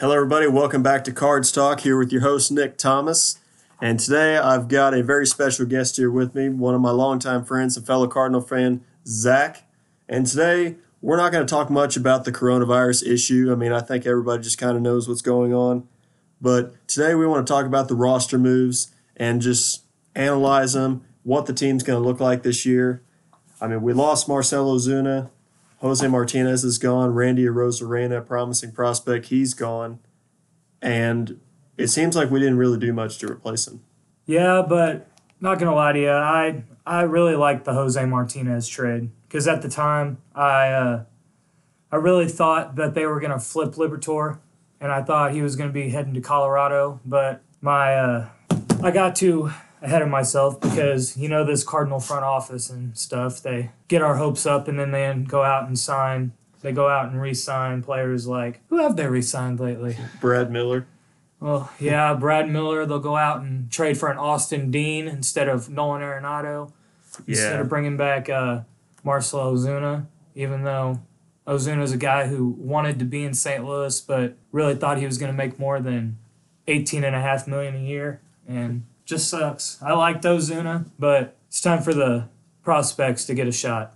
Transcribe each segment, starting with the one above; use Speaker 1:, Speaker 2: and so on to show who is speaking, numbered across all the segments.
Speaker 1: Hello, everybody. Welcome back to Cards Talk here with your host, Nic Thomas. And today I've got a very special guest here with me, one of my longtime friends and fellow Cardinal fan, Zack. And today we're not going to talk much about the coronavirus issue. I mean, I think everybody just kind of knows what's going on. But today we want to talk about the roster moves and just analyze them, what the team's going to look like this year. I mean, we lost Marcelo Ozuna. Jose Martinez is gone. Randy Arozarena, promising prospect, he's gone. And it seems like we didn't really do much to replace him.
Speaker 2: Yeah, but not gonna lie to you, I I really liked the Jose Martinez trade because at the time I uh, I really thought that they were gonna flip Liberatore, and I thought he was gonna be heading to Colorado, but my uh, I got too ahead of myself because you know this Cardinal front office and stuff. They get our hopes up and then they go out and sign. They go out and re-sign players like who have they re-signed lately?
Speaker 1: Brad Miller.
Speaker 2: Well, yeah, Brad Miller. They'll go out and trade for an Austin Dean instead of Nolan Arenado.
Speaker 1: Yeah.
Speaker 2: Instead of bringing back uh, Marcelo Ozuna, even though Ozuna's a guy who wanted to be in St. Louis, but really thought he was going to make more than eighteen and a half million a year, and just sucks. I liked Ozuna, but it's time for the prospects to get a shot.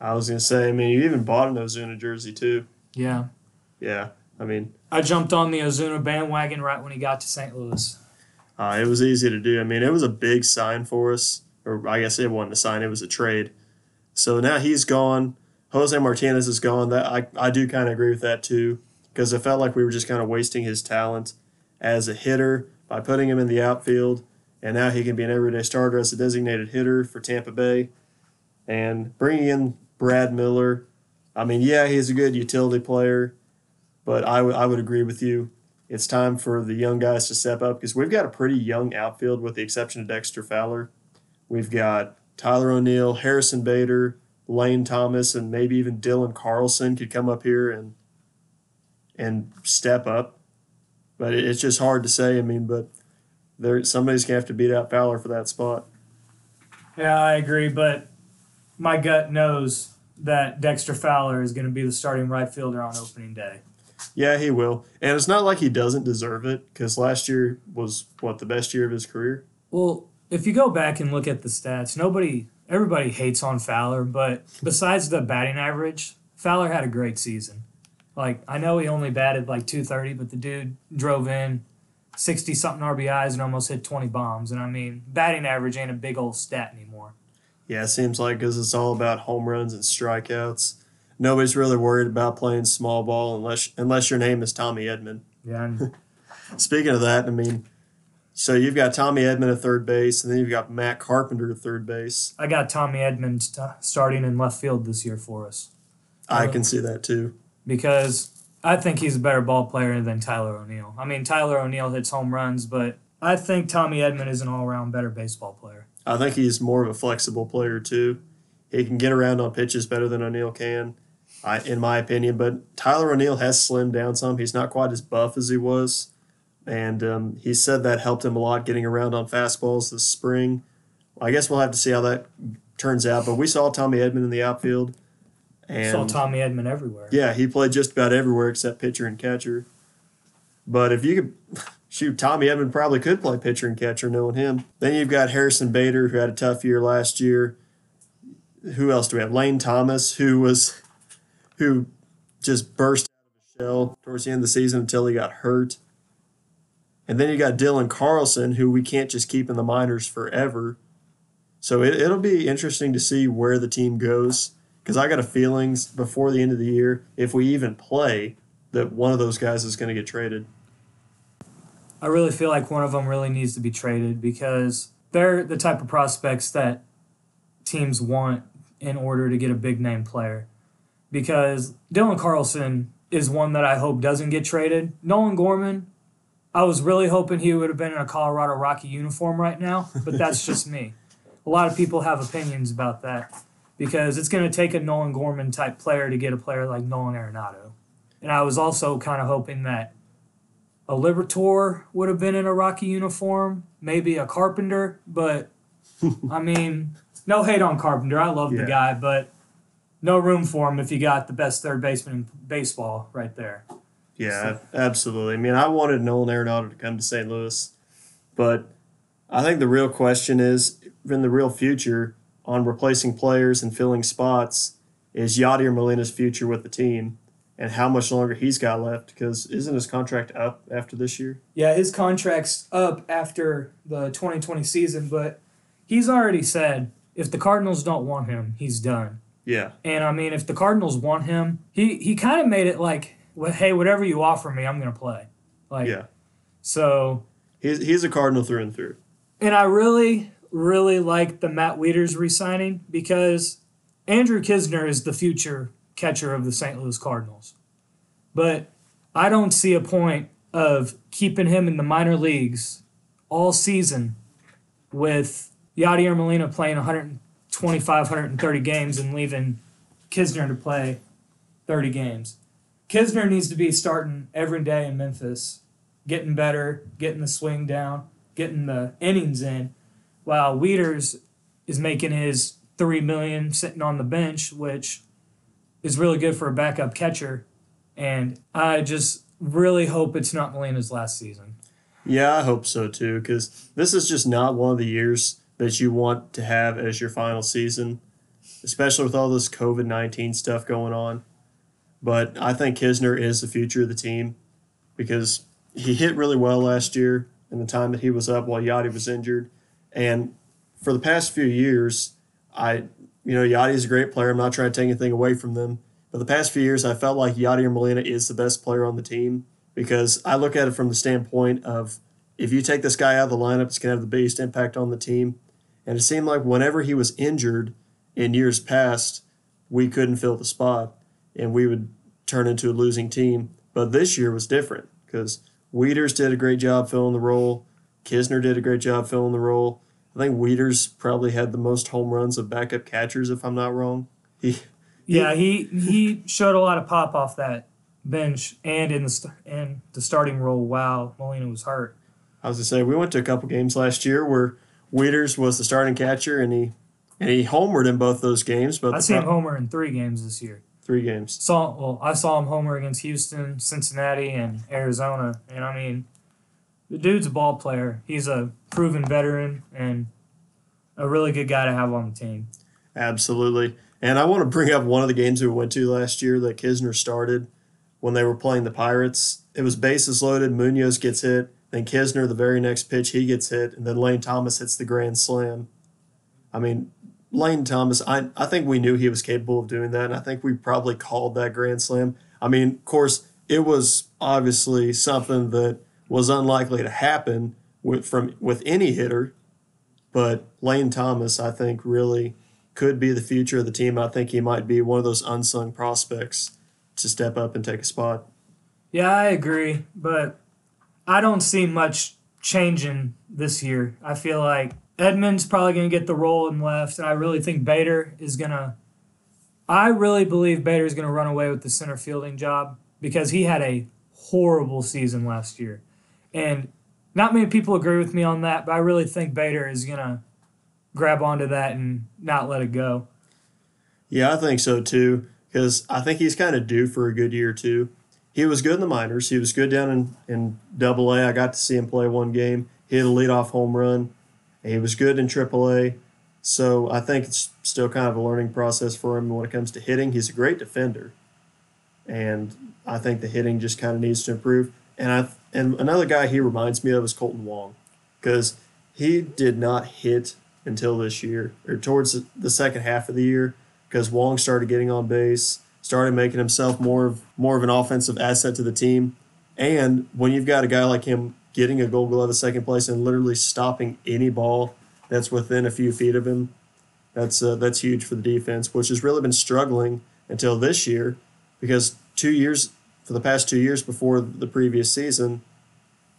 Speaker 1: I was going to say, I mean, you even bought an Ozuna jersey, too.
Speaker 2: Yeah,
Speaker 1: Yeah. I mean,
Speaker 2: I jumped on the Ozuna bandwagon right when he got to St. Louis.
Speaker 1: Uh, it was easy to do. I mean, it was a big sign for us, or I guess it wasn't a sign; it was a trade. So now he's gone. Jose Martinez is gone. That I, I do kind of agree with that too, because I felt like we were just kind of wasting his talent as a hitter by putting him in the outfield, and now he can be an everyday starter as a designated hitter for Tampa Bay, and bringing in Brad Miller. I mean, yeah, he's a good utility player, but I would I would agree with you it's time for the young guys to step up because we've got a pretty young outfield with the exception of Dexter Fowler. We've got Tyler O'Neill, Harrison Bader, Lane Thomas, and maybe even Dylan Carlson could come up here and and step up. But it's just hard to say. I mean, but there somebody's gonna have to beat out Fowler for that spot.
Speaker 2: Yeah, I agree, but my gut knows that Dexter Fowler is going to be the starting right fielder on opening day.
Speaker 1: Yeah, he will, and it's not like he doesn't deserve it because last year was what the best year of his career.
Speaker 2: Well, if you go back and look at the stats, nobody, everybody hates on Fowler, but besides the batting average, Fowler had a great season. Like, I know he only batted like 230, but the dude drove in 60 something RBIs and almost hit 20 bombs. And I mean, batting average ain't a big old stat anymore.
Speaker 1: Yeah, it seems like because it's all about home runs and strikeouts. Nobody's really worried about playing small ball unless unless your name is Tommy Edman.
Speaker 2: Yeah.
Speaker 1: Speaking of that, I mean, so you've got Tommy Edman at third base, and then you've got Matt Carpenter at third base.
Speaker 2: I got Tommy Edmonds t- starting in left field this year for us.
Speaker 1: I uh, can see that too.
Speaker 2: because I think he's a better ball player than Tyler O'Neill. I mean, Tyler O'Neill hits home runs, but I think Tommy Edman is an all around better baseball player.
Speaker 1: I think he's more of a flexible player too. He can get around on pitches better than O'Neill can, I, in my opinion. But Tyler O'Neill has slimmed down some. He's not quite as buff as he was, and um, he said that helped him a lot getting around on fastballs this spring. I guess we'll have to see how that turns out. But we saw Tommy Edman in the outfield, and
Speaker 2: Saw Tommy Edman everywhere.
Speaker 1: yeah, he played just about everywhere except pitcher and catcher. But if you could shoot, Tommy Edman probably could play pitcher and catcher, knowing him. Then you've got Harrison Bader, who had a tough year last year. Who else do we have? Lane Thomas, who was who just burst out of the shell towards the end of the season until he got hurt. And then you got Dylan Carlson, who we can't just keep in the minors forever. So it, it'll be interesting to see where the team goes because I got a feelings before the end of the year, if we even play, that one of those guys is going to get traded.
Speaker 2: I really feel like one of them really needs to be traded because they're the type of prospects that teams want in order to get a big name player. Because Dylan Carlson is one that I hope doesn't get traded. Nolan Gorman, I was really hoping he would have been in a Colorado Rocky uniform right now, but that's just me. A lot of people have opinions about that because it's going to take a Nolan Gorman type player to get a player like Nolan Arenado. And I was also kind of hoping that a Liberatore would have been in a Rocky uniform, maybe a Carpenter, but I mean, no hate on Carpenter. I love
Speaker 1: Yeah.
Speaker 2: the guy, but no room for him if you got the best third baseman in baseball right there.
Speaker 1: Yeah, absolutely. I mean, I wanted Nolan Arenado to come to St. Louis, but I think the real question is, in the real future, on replacing players and filling spots, is Yadier Molina's future with the team, and how much longer he's got left? Because isn't his contract up after this year?
Speaker 2: Yeah, his contract's up after the 2020 season, but he's already said if the Cardinals don't want him, he's done.
Speaker 1: Yeah,
Speaker 2: And I mean, if the Cardinals want him, he he kind of made it like, hey, whatever you offer me, I'm gonna play. Like,
Speaker 1: yeah.
Speaker 2: so
Speaker 1: He's he's a Cardinal through and through.
Speaker 2: And I really, really like the Matt Wieters re-signing because Andrew Knizner is the future catcher of the St. Louis Cardinals. But I don't see a point of keeping him in the minor leagues all season with Yadier Molina playing 125, 130 games and leaving Knizner to play 30 games. Knizner needs to be starting every day in Memphis, getting better, getting the swing down, getting the innings in, while Wieters is making his three million sitting on the bench, which is really good for a backup catcher. And I just really hope it's not Molina's last season.
Speaker 1: Yeah, I hope so too, because this is just not one of the years that you want to have as your final season, especially with all this COVID 19 stuff going on. But I think Knizner is the future of the team because he hit really well last year in the time that he was up while Yadi was injured. And for the past few years, I, you know, Yadi is a great player. I'm not trying to take anything away from them. But the past few years, I felt like Yadier Molina is the best player on the team because I look at it from the standpoint of if you take this guy out of the lineup, it's going to have the biggest impact on the team. And it seemed like whenever he was injured in years past, we couldn't fill the spot and we would turn into a losing team. But this year was different because Wieters did a great job filling the role. Knizner did a great job filling the role. I think Wieters probably had the most home runs of backup catchers, if I'm not wrong. He,
Speaker 2: Yeah, he he showed a lot of pop off that bench and in the st- in the starting role while Molina was hurt.
Speaker 1: I was going to say we went to a couple games last year where Wieters was the starting catcher and he and he homered in both those games. But
Speaker 2: I
Speaker 1: the
Speaker 2: seen him
Speaker 1: pro-
Speaker 2: homer in three games this year.
Speaker 1: three games.
Speaker 2: Saw well, I saw him homer against Houston, Cincinnati, and Arizona. And I mean, the dude's a ball player. He's a proven veteran and a really good guy to have on the team.
Speaker 1: Absolutely. And I want to bring up one of the games we went to last year that Knizner started when they were playing the Pirates. It was bases loaded. Munoz gets hit. Then Knizner, the very next pitch, he gets hit. And then Lane Thomas hits the grand slam. I mean, Lane Thomas, I, I think we knew he was capable of doing that. And I think we probably called that grand slam. I mean, of course, it was obviously something that was unlikely to happen with from with any hitter. But Lane Thomas, I think, really could be the future of the team. I think he might be one of those unsung prospects to step up and take a spot.
Speaker 2: Yeah, I agree, but I don't see much changing this year. I feel like Edmonds probably going to get the role in left, and I really think Bader is going to. I really believe Bader is going to run away with the center fielding job because he had a horrible season last year, and not many people agree with me on that. But I really think Bader is going to grab onto that and not let it go.
Speaker 1: Yeah, I think so too, because I think he's kind of due for a good year too. He was good in the minors. He was good down in, in double A. I got to see him play one game. He hit a leadoff home run. He was good in triple A. So I think it's still kind of a learning process for him when it comes to hitting. He's a great defender. And I think the hitting just kind of needs to improve. And I and another guy he reminds me of is Kolten Wong, because he did not hit until this year or towards the second half of the year because Wong started getting on base, started making himself more of more of an offensive asset to the team. And when you've got a guy like him getting a Gold Glove at second place and literally stopping any ball that's within a few feet of him, that's uh, that's huge for the defense, which has really been struggling until this year because two years for the past two years before the previous season,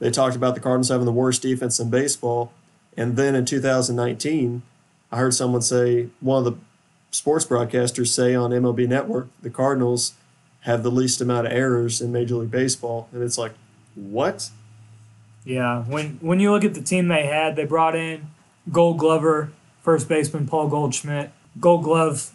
Speaker 1: they talked about the Cardinals having the worst defense in baseball. And then in 2019, I heard someone say, one of the sports broadcasters say on MLB Network, the Cardinals have the least amount of errors in Major League Baseball. And it's like, what?
Speaker 2: Yeah, when when you look at the team they had, they brought in Gold Glover, first baseman Paul Goldschmidt, Gold Glove,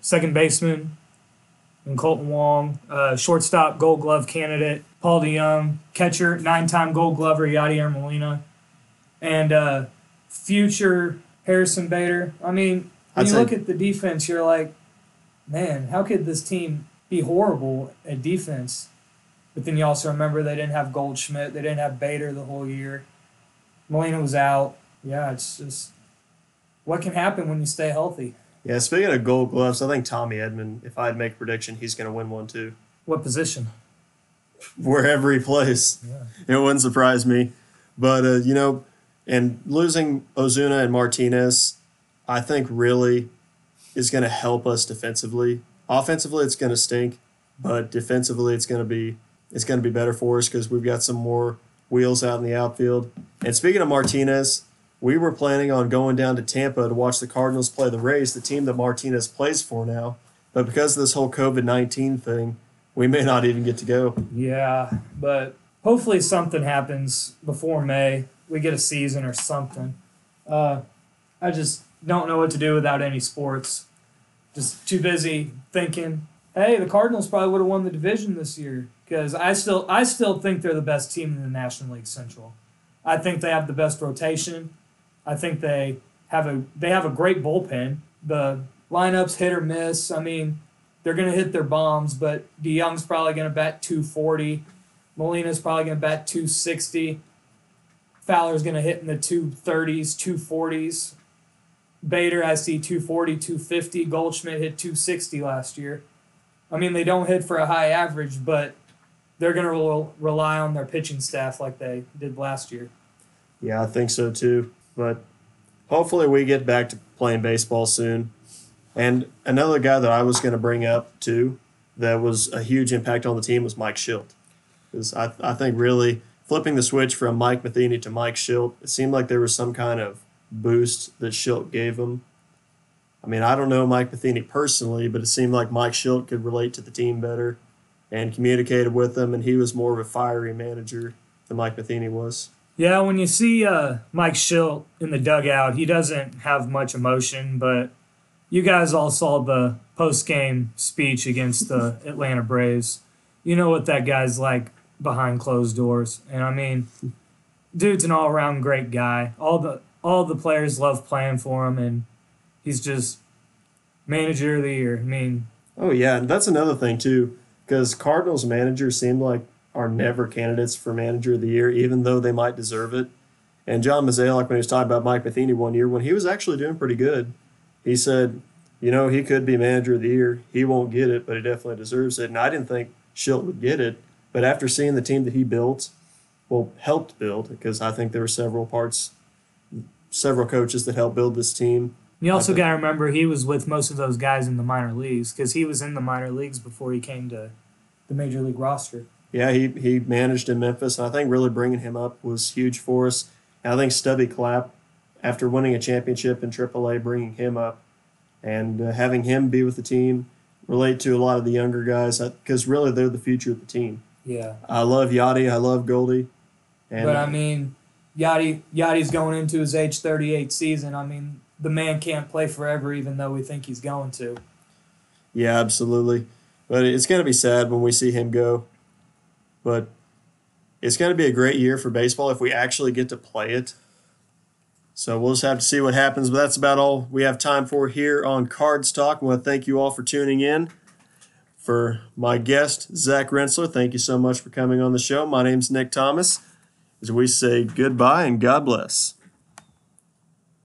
Speaker 2: second baseman, and Kolten Wong, uh, shortstop Gold Glove candidate Paul DeJong, catcher, nine-time Gold Glover Yadier Molina, and uh, future Harrison Bader. I mean, when
Speaker 1: I'd
Speaker 2: you
Speaker 1: say-
Speaker 2: look at the defense, you're like, man, how could this team be horrible at defense? But then you also remember they didn't have Goldschmidt, they didn't have Bader the whole year. Molina was out. Yeah, it's just what can happen when you stay healthy.
Speaker 1: Yeah, speaking of gold gloves, I think Tommy Edman, if I'd make a prediction, he's going to win one too.
Speaker 2: What position?
Speaker 1: Wherever he plays.
Speaker 2: Yeah.
Speaker 1: It wouldn't surprise me. But, uh, you know, and losing Ozuna and Martinez, I think really is going to help us defensively. Offensively, it's going to stink, but defensively, it's going to be it's going to be better for us because we've got some more wheels out in the outfield. And speaking of Martinez, we were planning on going down to Tampa to watch the Cardinals play the Rays, the team that Martinez plays for now. But because of this whole COVID nineteen thing, we may not even get to go.
Speaker 2: Yeah, but hopefully something happens before May. We get a season or something. Uh, I just don't know what to do without any sports. Just too busy thinking, hey, the Cardinals probably would have won the division this year because I still I still think they're the best team in the National League Central. I think they have the best rotation. I think they have a they have a great bullpen. The lineups hit or miss. I mean, they're going to hit their bombs, but DeJong's probably going to bat 240. Molina's probably going to bat 260. Fowler's going to hit in the 230s, 240s. Bader, I see 240, 250. Goldschmidt hit 260 last year. I mean, they don't hit for a high average, but they're going to rely on their pitching staff like they did last year.
Speaker 1: Yeah, I think so too. But hopefully we get back to playing baseball soon. And another guy that I was going to bring up too that was a huge impact on the team was Mike Shildt. Because I, I think really flipping the switch from Mike Matheny to Mike Shildt, it seemed like there was some kind of boost that Shildt gave him. I mean, I don't know Mike Matheny personally, but it seemed like Mike Shildt could relate to the team better and communicated with them, and he was more of a fiery manager than Mike Matheny was.
Speaker 2: Yeah, when you see uh, Mike Shildt in the dugout, he doesn't have much emotion, but you guys all saw the post game speech against the Atlanta Braves. You know what that guy's like behind closed doors. And I mean, dude's an all around great guy. All the all the players love playing for him and he's just manager of the year. I mean,
Speaker 1: Oh yeah, and that's another thing too, because Cardinals managers seem like are never candidates for manager of the year, even though they might deserve it. And John Mozeliak, when he was talking about Mike Matheny one year, when he was actually doing pretty good, he said, you know, he could be manager of the year. He won't get it, but he definitely deserves it. And I didn't think Shildt would get it, but after seeing the team that he built, well, helped build, because I think there were several parts, several coaches that helped build this team.
Speaker 2: you also got to remember he was with most of those guys in the minor leagues because he was in the minor leagues before he came to the major league roster.
Speaker 1: Yeah, he, he managed in Memphis, and I think really bringing him up was huge for us. And I think Stubby Clapp, after winning a championship in AAA, bringing him up and uh, having him be with the team, relate to a lot of the younger guys because really they're the future of the team.
Speaker 2: Yeah.
Speaker 1: I love Yadi, I love Goldie, and
Speaker 2: But I mean, Yadi Yadi's going into his age 38 season. I mean, the man can't play forever, even though we think he's going to.
Speaker 1: yeah, absolutely. But it's going to be sad when we see him go. But it's going to be a great year for baseball if we actually get to play it. So we'll just have to see what happens. But that's about all we have time for here on Cards Talk. I want to thank you all for tuning in. For my guest, Zack Rensler, thank you so much for coming on the show. My name's Nic Thomas. As we say goodbye and God bless.